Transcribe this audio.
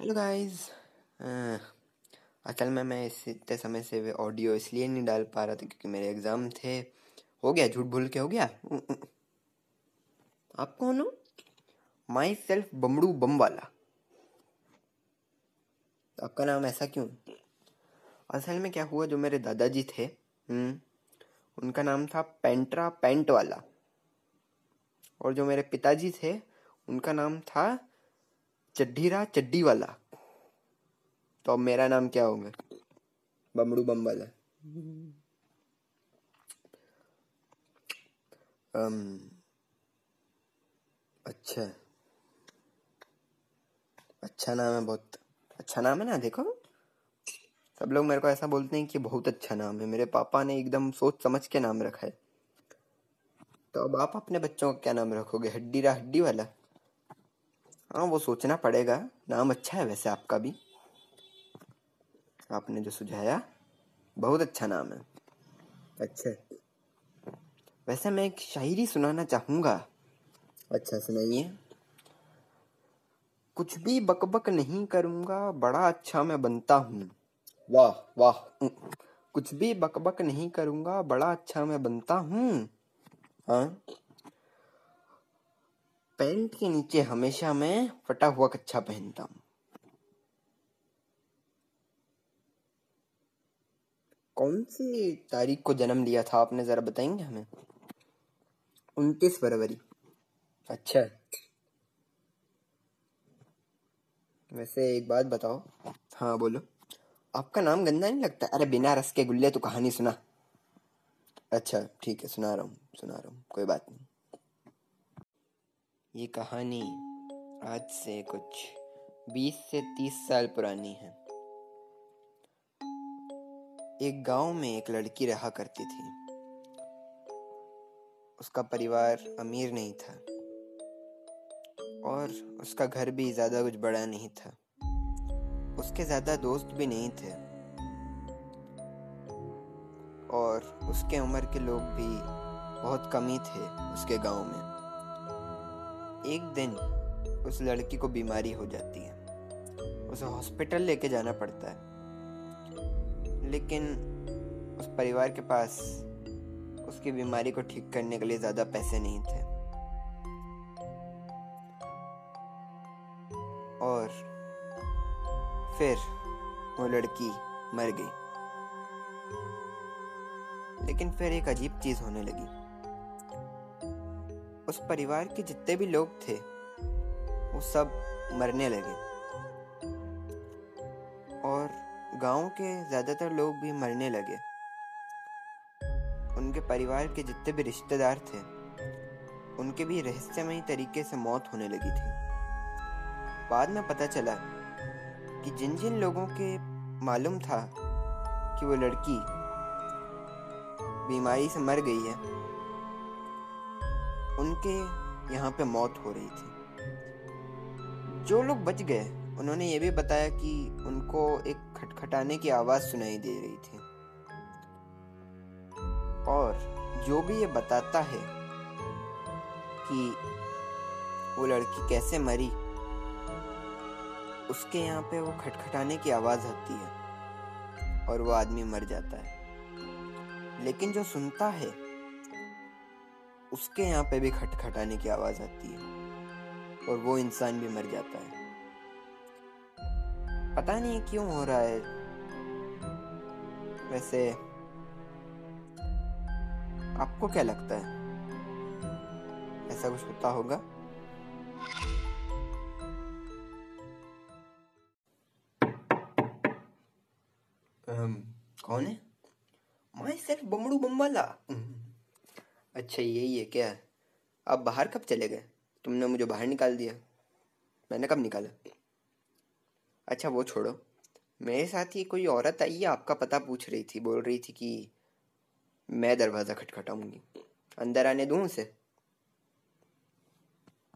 Hello guys असल में मैं इस इतने समय से ऑडियो इसलिए नहीं डाल पा रहा था क्योंकि मेरे एग्ज़ाम थे। हो गया? झूठ भूल के हो गया? आप कौन हो? माई सेल्फ बमड़ू बम वाला आपका नाम ऐसा क्यों? असल में क्या हुआ? जो मेरे दादाजी थे हम्म, उनका नाम था पेंट्रा पेंट वाला और जो मेरे पिताजी थे उनका नाम था चड्ढीरा चड्डी वाला। तो अब मेरा नाम क्या होगा? बमड़ू बम वाला um, अच्छा। अच्छा नाम है बहुत। अच्छा नाम है ना देखो। सब लोग मेरे को ऐसा बोलते हैं कि बहुत अच्छा नाम है। मेरे पापा ने एकदम सोच समझ के नाम रखा है। तो अब आप अपने बच्चों का क्या नाम रखोगे? हड्डी रा हड्डी वाला? हाँ वो सोचना पड़ेगा। नाम अच्छा है वैसे आपका भी। आपने जो सुझाया, बहुत अच्छा नाम है। अच्छा। वैसे मैं एक शायरी सुनाना चाहूँगा। अच्छा सुनाइए। कुछ भी बकबक नहीं करूँगा, बड़ा अच्छा मैं बनता हूँ। वाह वाह। कुछ भी बकबक नहीं करूँगा, बड़ा अच्छा मैं बनता हूँ। हाँ? पैंट के नीचे हमेशा मैं फटा हुआ कच्छा पहनता हूँ। कौन सी तारीख को जन्म लिया था आपने, जरा बताएँगे हमें? उनतीस फरवरी। अच्छा। वैसे एक बात बताओ। हाँ बोलो। आपका नाम गंदा नहीं लगता? अरे, बिना रस के गुल्ले तो कहानी सुना। अच्छा ठीक है, सुना रहा हूँ, सुना रहा हूँ, कोई बात नहीं। ये कहानी आज से कुछ 20 से 30 साल पुरानी है। एक गाँव में एक लड़की रहा करती थी। उसका परिवार अमीर नहीं था। और उसका घर भी ज़्यादा कुछ बड़ा नहीं था। उसके ज़्यादा दोस्त भी नहीं थे। और उसके उम्र के लोग भी बहुत कमी थे उसके गाँव में। एक दिन उस लड़की को बीमारी हो जाती है। उसे हॉस्पिटल लेके जाना पड़ता है। लेकिन उस परिवार के पास उसकी बीमारी को ठीक करने के लिए ज़्यादा पैसे नहीं थे। और फिर वो लड़की मर गई। लेकिन फिर एक अजीब चीज़ होने लगी। उस परिवार के जितने भी लोग थे, वो सब मरने लगे। और गाँव के ज़्यादातर लोग भी मरने लगे। उनके परिवार के जितने भी रिश्तेदार थे, उनके भी रहस्यमय तरीके से मौत होने लगी थी। बाद में पता चला कि जिन जिन लोगों के मालूम था कि वो लड़की बीमारी से मर गई है उनके यहाँ पे मौत हो रही थी। जो लोग बच गए, उन्होंने ये भी बताया कि उनको एक खटखटाने की आवाज़ सुनाई दे रही थी। और जो भी ये बताता है कि वो लड़की कैसे मरी, उसके यहाँ पे वो खटखटाने की आवाज़ आती है और वो आदमी मर जाता है। लेकिन जो सुनता है उसके यहाँ पे भी खटखटाने की आवाज़ आती है। और वो इंसान भी मर जाता है। पता नहीं क्यों हो रहा है। वैसे, आपको क्या लगता है? ऐसा कुछ होता होगा? कौन है? मैं सिर्फ़ बमड़ू बम्बाला। अच्छा यही है क्या? आप बाहर कब चले गए? तुमने मुझे बाहर निकाल दिया। मैंने कब निकाला? अच्छा वो छोड़ो। मेरे साथ ही कोई औरत आई है आपका पता पूछ रही थी, बोल रही थी कि मैं दरवाज़ा खटखटाऊँगी? अंदर आने दूँ उसे?